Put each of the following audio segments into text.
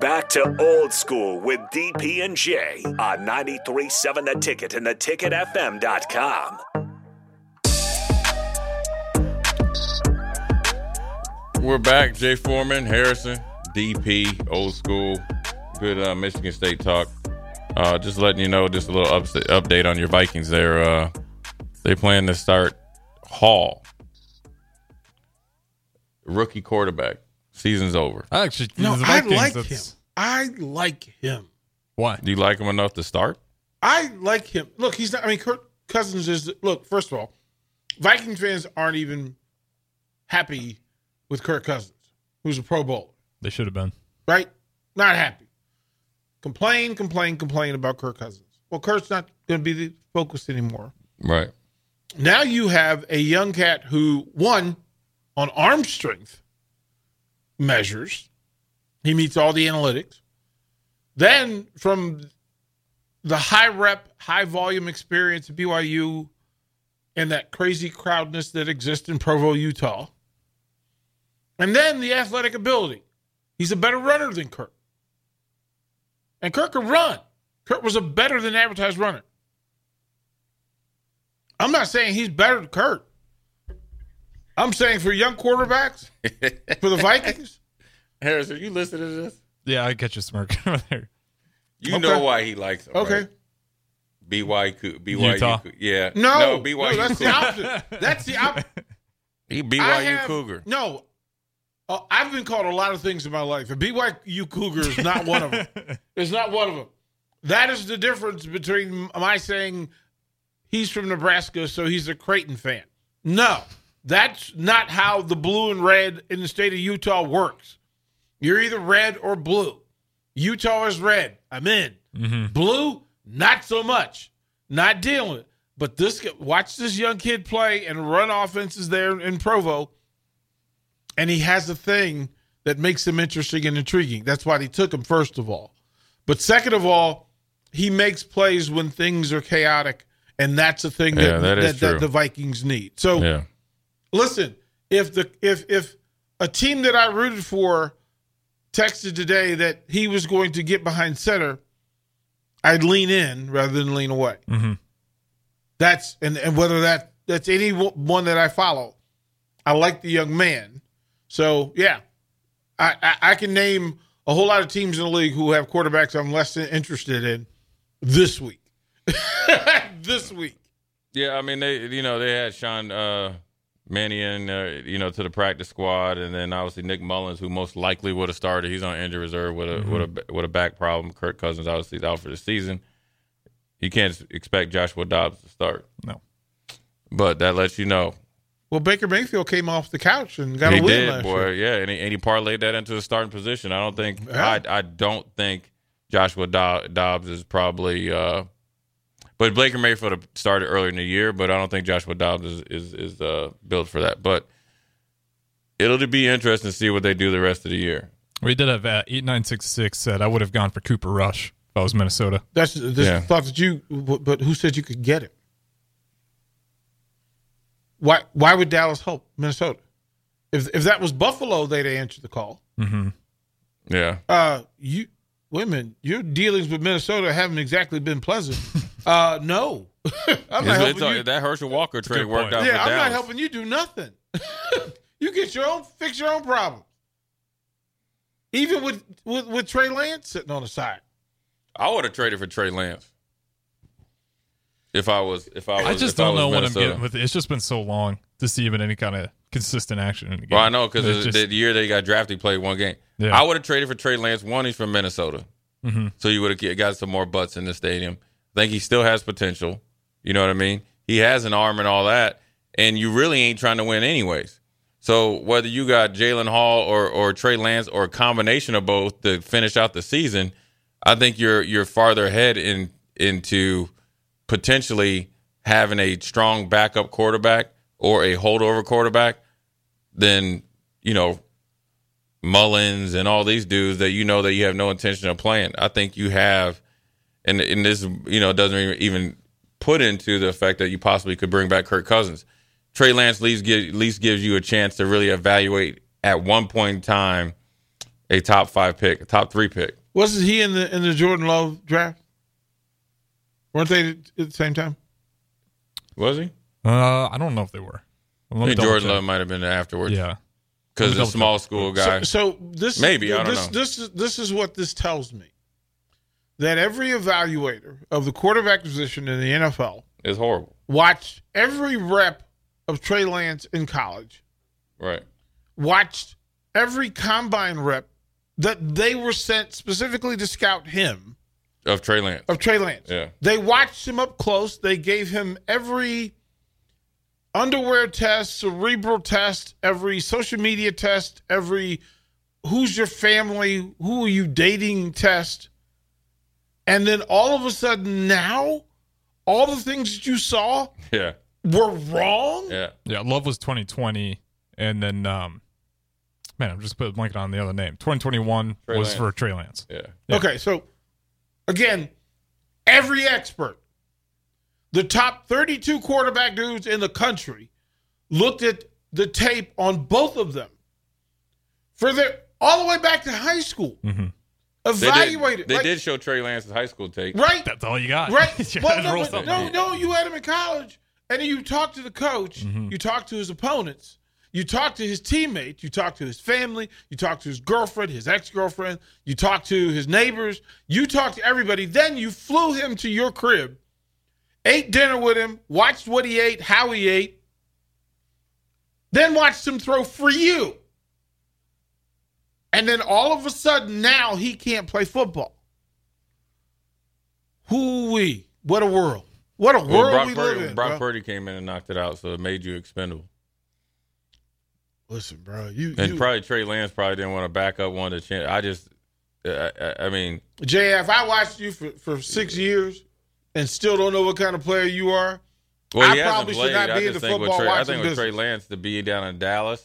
Back to old school with DP and J on 93.7 The Ticket and theticketfm.com. We're back. Jay Foreman, Harrison, DP, old school. Good uh, Michigan State talk. Uh, just letting you know, just a little ups- update on your Vikings there. Uh, they plan to start Hall, rookie quarterback. Season's over. I actually No, I Vikings, like him. that's- I like him. Why? Do you like him enough to start? I like him. Look, he's not. I mean, Kirk Cousins is. Look, first of all, Viking fans aren't even happy with Kirk Cousins, who's a Pro Bowler, They should have been. right? Not happy. Complain, complain, complain about Kirk Cousins. Well, Kirk's not going to be the focus anymore. Right. Now you have a young cat who, one, on arm strength measures, he meets all the analytics. Then from the high rep, high volume experience at BYU and that crazy crowdness that exists in Provo, Utah. And then the athletic ability. He's a better runner than Kirk. And Kirk can run. Kirk was a better than advertised runner. I'm not saying he's better than Kurt. I'm saying for young quarterbacks, for the Vikings, Harrison, you listen to this? Yeah, I catch a smirk over there. You Okay. know why he likes him. okay. Right? BYU, BYU, Utah? yeah. No, BYU. no, that's the Cougar. opposite. That's the opposite. He BYU have- Cougar. No, uh, I've been called a lot of things in my life. A BYU Cougar is not one of them. It's not one of them. That is the difference between my saying he's from Nebraska, so he's a Creighton fan. No, that's not how the blue and red in the state of Utah works. You're either red or blue. Utah is red. I'm in. Mm-hmm. Blue, not so much. Not dealing. But this watch this young kid play and run offenses there in Provo, and he has a thing that makes him interesting and intriguing. That's why they took him first of all. But second of all, he makes plays when things are chaotic, and that's a thing Yeah, that, that that, true. the Vikings need. So Yeah. Listen, if the if if a team that I rooted for texted today that he was going to get behind center, I'd lean in rather than lean away. Mhm. That's and and whether that that's any one that I follow, I like the young man. So yeah, I I, I can name a whole lot of teams in the league who have quarterbacks I'm less interested in this week. this week. Yeah, I mean they you know they had Sean uh Mannion uh, you know to the practice squad and then obviously Nick Mullens who most likely would have started. He's on injury reserve with a with a with a back problem. Kirk Cousins obviously is out for the season. You can't expect Joshua Dobbs to start. No. But that lets you know Well, Baker Mayfield came off the couch and got he a win did, last boy. year. Yeah, and he, and he parlayed that into a starting position. I don't think Yeah. I I don't think Joshua Dobbs is probably. uh But Baker Mayfield started earlier in the year, but I don't think Joshua Dobbs is is, is uh, built for that. But it'll be interesting to see what they do the rest of the year. We did have uh, eight nine six six said I would have gone for Cooper Rush if I was Minnesota. That's this Yeah. thought that you, but who said you could get it? Why? Why would Dallas help Minnesota? If if that was Buffalo, they'd answer the call. Yeah, Uh, you women, your dealings with Minnesota haven't exactly been pleasant. uh, no, I'm not It's- helping it's- you. that Herschel Walker trade worked out yeah, for I'm Dallas. not helping you do nothing. you get your own, fix your own problem. even with with, with Trey Lance sitting on the side. I would have traded for Trey Lance. If I was, if I was, I just don't was know what I'm getting with it. It's just been so long to see him in any kind of consistent action in the game. Well, I know because It's the, just- the year they got drafted, he played one game. Yeah. I would have traded for Trey Lance. One, he's from Minnesota, Mm-hmm. so you would have got some more butts in the stadium. Think he still has potential. You know what I mean? He has an arm and all that, and you really ain't trying to win anyways. So whether you got Jaren Hall or or Trey Lance or a combination of both to finish out the season, I think you're you're farther ahead in into potentially having a strong backup quarterback or a holdover quarterback than you know Mullens and all these dudes that you know that you have no intention of playing. I think you have, and and this you know doesn't even- even put into the fact that you possibly could bring back Kirk Cousins. Trey Lance at least, give, at least gives you a chance to really evaluate at one point in time a top five pick, a top three pick. Wasn't he in the in the Jordan Love draft? Weren't they at the same time? Was he? Uh, I don't know if they were. I think Jordan check. Love might have been there afterwards. Yeah. because Let me small check. school guy. So, so this Maybe, I don't this, know. This is this is what this tells me. That every evaluator of the quarterback position in the NFL is horrible, watched every rep of Trey Lance in college, right? watched every combine rep that they were sent specifically to scout him Of Trey Lance. of Trey Lance. Yeah. They watched him up close. They gave him every underwear test, cerebral test, every social media test, every who's your family, who are you dating test. And then all of a sudden now, all the things that you saw Yeah, were wrong. yeah. Yeah, Love was 2020, and then um, man, I'm just putting a blanket on the other name. 2021 Trey was Lance. for Trey Lance. Yeah. Yeah. Okay, so again, every expert, the top 32 quarterback dudes in the country, looked at the tape on both of them for their all the way back to high school. Mm-hmm. They Evaluated. did, they like- did show Trey Lance's high school take. right, That's all you got, right. You well, no, but no, no, you had him in college, and then you talk to the coach, Mm-hmm. you talk to his opponents, you talk to his teammates, you talk to his family, you talk to his girlfriend, his ex girlfriend, you talk to his neighbors, you talk to everybody. Then you flew him to your crib, ate dinner with him, watched what he ate, how he ate, then watched him throw for you. And then all of a sudden, now he can't play football. Who we? What a world! What a Well, world Brock, we Purdy, live in. Brock bro. Purdy came in and knocked it out, so it made you expendable. Listen, bro, you, And you probably Trey Lance probably didn't want to back up one to chance. I just, I, I, I mean, JF. I watched you for, for six years and still don't know what kind of player you are. well, I he hasn't probably should played. not I be in just the football Trey, I think with Trey. Lance to be down in Dallas.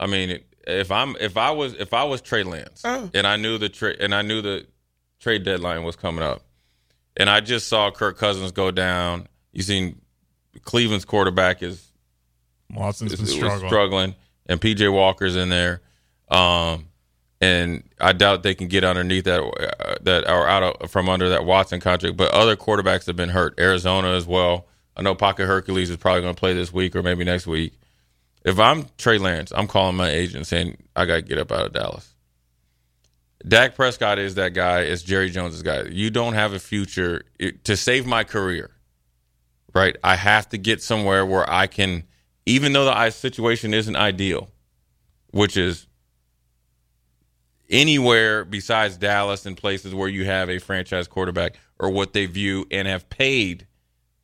I mean, if I'm if I was if I was Trey Lance Oh. and I knew the trade and I knew the trade deadline was coming up, and I just saw Kirk Cousins go down. You seen Cleveland's quarterback is Watson's is, been struggling. struggling, and PJ Walker's in there. Um, and I doubt they can get underneath that uh, that or out of, from under that Watson contract. But other quarterbacks have been hurt. Arizona as well. I know Pocket Hercules is probably going to play this week or maybe next week. If I'm Trey Lance, I'm calling my agent saying I got to get up out of Dallas. Dak Prescott is that guy. It's Jerry Jones's guy. You don't have a future it- to save my career, right? I have to get somewhere where I can, even though the situation isn't ideal, which is anywhere besides Dallas and places where you have a franchise quarterback or what they view and have paid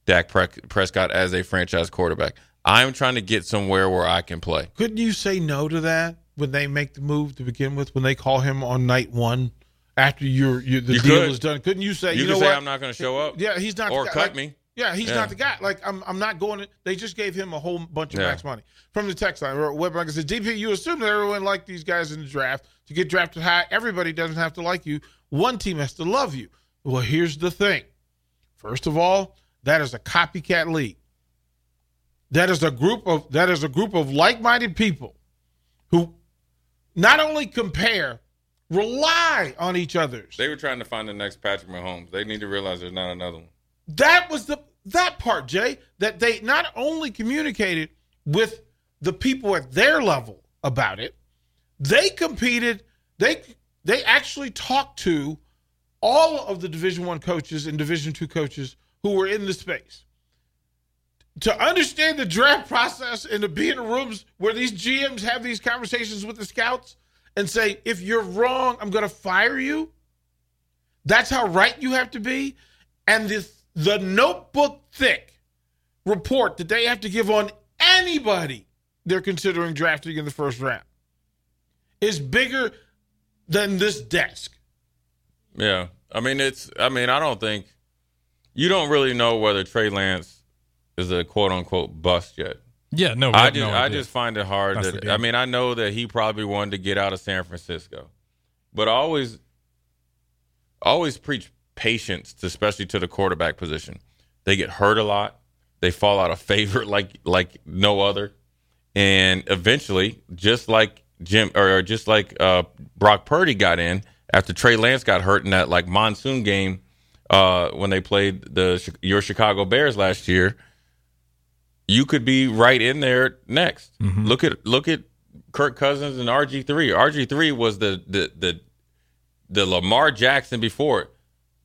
Dak Prescott as a franchise quarterback. I'm trying to get somewhere where I can play. Couldn't you say no to that when they make the move to begin with? When they call him on night one after your, your the You deal could. is done, couldn't you say You, you, know say what? I'm not going to show up. Yeah, he's not. Or the guy. cut Like, me. Yeah, he's Yeah. not the guy. Like I'm, I'm not going. To, they just gave him a whole bunch of Yeah. max money from the text line. Or Web, like I said, DP, you assume that everyone liked these guys in the draft to get drafted high. Everybody doesn't have to like you. One team has to love you. Well, here's the thing. First of all, that is a copycat league. That is a group of that is a group of like-minded people who not only compare, rely on each other's. They were trying to find the next Patrick Mahomes. They need to realize there's not another one. That was the that part, Jay, that they not only communicated with the people at their level about it, they competed, they they actually talked to all of the Division One coaches and Division Two coaches who were in the space. To understand the draft process and to be in rooms where these GMs have these conversations with the scouts and say, if you're wrong, I'm gonna fire you. That's how right you have to be. And this the notebook thick report that they have to give on anybody they're considering drafting in the first round is bigger than this desk. Yeah. I mean, it's, I mean, I don't think, you don't really know whether Trey Lance is a quote unquote bust yet. Yeah, no, I just, no I just find it hard That's that, I mean, I know that he probably wanted to get out of San Francisco, but I always, always preach patience, especially to the quarterback position. They get hurt a lot. They fall out of favor like like no other, and eventually, just like Jim or just like uh, Brock Purdy got in after Trey Lance got hurt in that like monsoon game uh, when they played the your Chicago Bears last year. You could be right in there next. Look at look at Kirk Cousins and RG three. RG three was the the the the Lamar Jackson before it.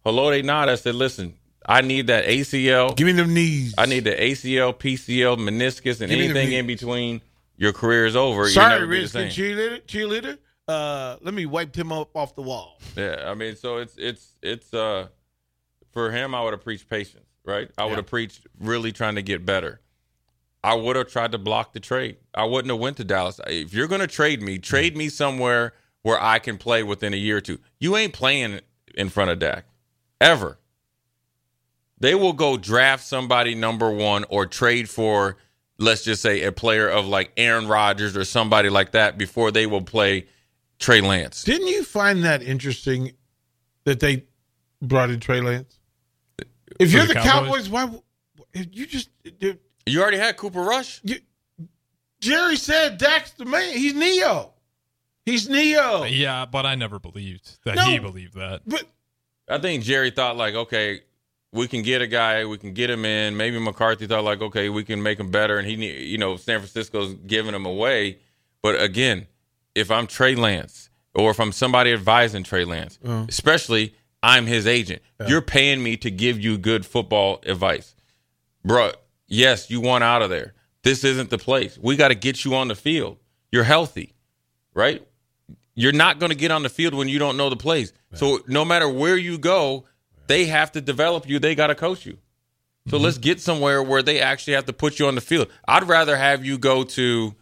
Hello, they nod. I said, listen, I need that ACL. Give me them knees. I need the ACL, PCL, meniscus, and Give anything in between. Your career is over. Sorry, never be the Redskins same. cheerleader. Cheerleader. Uh, let me wipe him up off the wall. Yeah, I mean, so it's it's it's uh for him. I would have preached patience, right? I would have preached really trying to get better. I would have tried to block the trade. I wouldn't have went to Dallas. If you're going to trade me, trade me somewhere where I can play within a year or two. You ain't playing in front of Dak ever. They will go draft somebody number one or trade for, let's just say, a player of like Aaron Rodgers or somebody like that before they will play Trey Lance. Didn't you find that interesting that they brought in Trey Lance? If For you're the the, Cowboys? Cowboys, why? If you just You already had Cooper Rush. you, Jerry said Dak's the man. He's Neo. He's Neo. Yeah, but I never believed that No. he believed that. But I think Jerry thought like, okay, we can get a guy, we can get him in. Maybe McCarthy thought like, okay, we can make him better, and he, you know, San Francisco's giving him away. But again, if I'm Trey Lance or if I'm somebody advising Trey Lance, uh-huh. especially I'm his agent, you're paying me to give you good football advice, bro. Yes, you want out of there. This isn't the place. We got to get you on the field. You're healthy, right? You're not going to get on the field when you don't know the plays. So no matter where you go, they have to develop you. They got to coach you. So mm-hmm. let's get somewhere where they actually have to put you on the field. I'd rather have you go to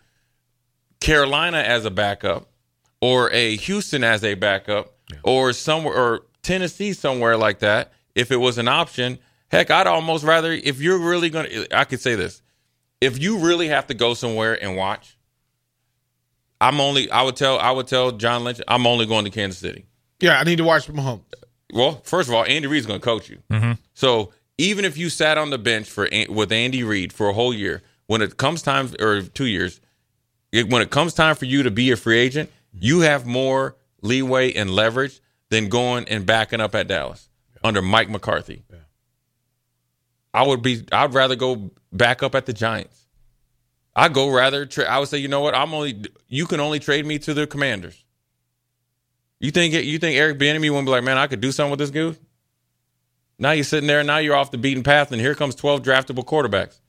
Carolina as a backup, or a Houston as a backup, or somewhere or Tennessee somewhere like that. If it was an option, heck, I'd almost rather if you're really going to. I could say this: if you really have to go somewhere and watch, I'm only. I would tell. I would tell John Lynch. I'm only going to Kansas City. yeah, I need to watch from Mahomes. Well, first of all, Andy Reid's going to coach you. Mm-hmm. So even if you sat on the bench for with Andy Reid for a whole year, when it comes time or two years, it, when it comes time for you to be a free agent, you have more leeway and leverage than going and backing up at Dallas under Mike McCarthy. I would be. I'd rather go back up at the Giants. I go rather. Tra- I would say, you know what? I'm only. You can only trade me to the Commanders. You think you think Eric Bieniemy won't be like, man, I could do something with this dude? Now you're sitting there, and now you're off the beaten path, and here comes 12 draftable quarterbacks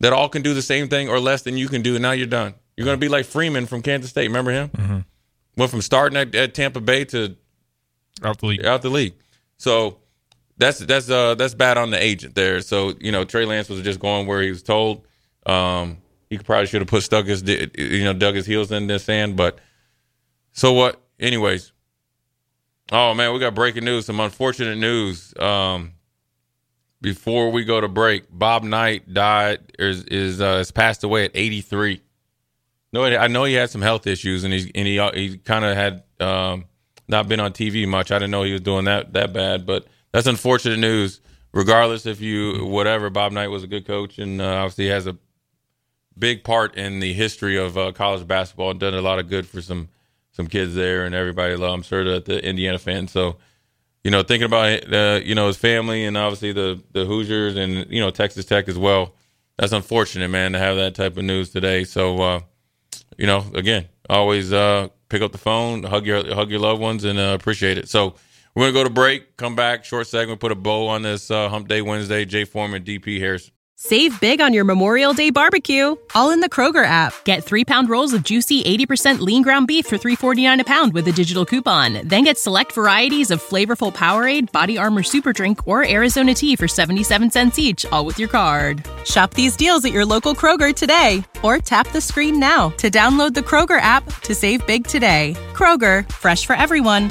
that all can do the same thing or less than you can do, and now you're done. You're going to be like Freeman from Kansas State. Remember him? Mm-hmm. went from starting at, at Tampa Bay to out the league. Out the league. So that's that's uh that's bad on the agent there. So you know Trey Lance was just going where he was told. Um, he probably should have put stuck his you know dug his heels in the sand. But so what? Anyways. Oh man, we got breaking news. Some unfortunate news. Um, before we go to break, Bob Knight died is is uh, has passed away at 83. No, I know he had some health issues, and he's and he he kind of had um, not been on TV much. I didn't know he was doing that that bad, but that's unfortunate news. Regardless if you whatever, Bob Knight was a good coach, and uh, obviously has a big part in the history of uh, college basketball and done a lot of good for some some kids there and everybody. I'm sure that the Indiana fans. So, you know, thinking about uh, you know his family and obviously the the Hoosiers and you know Texas Tech as well. That's unfortunate, man, to have that type of news today. So, uh, you know, again, always uh, pick up the phone, hug your hug your loved ones, and uh, appreciate it. So. We're gonna go to break. Come back. Short segment. Put a bow on this uh, Hump Day Wednesday. Jay Foreman, DP Harris. Save big on your Memorial Day barbecue, all in the Kroger app. Get three pound rolls of juicy 80% lean ground beef for $3.49 a pound with a digital coupon. Then get select varieties of flavorful Powerade, Body Armor Super Drink, or Arizona tea for 77 cents each, all with your card. Shop these deals at your local Kroger today, or tap the screen now to download the Kroger app to save big today. Kroger, fresh for everyone.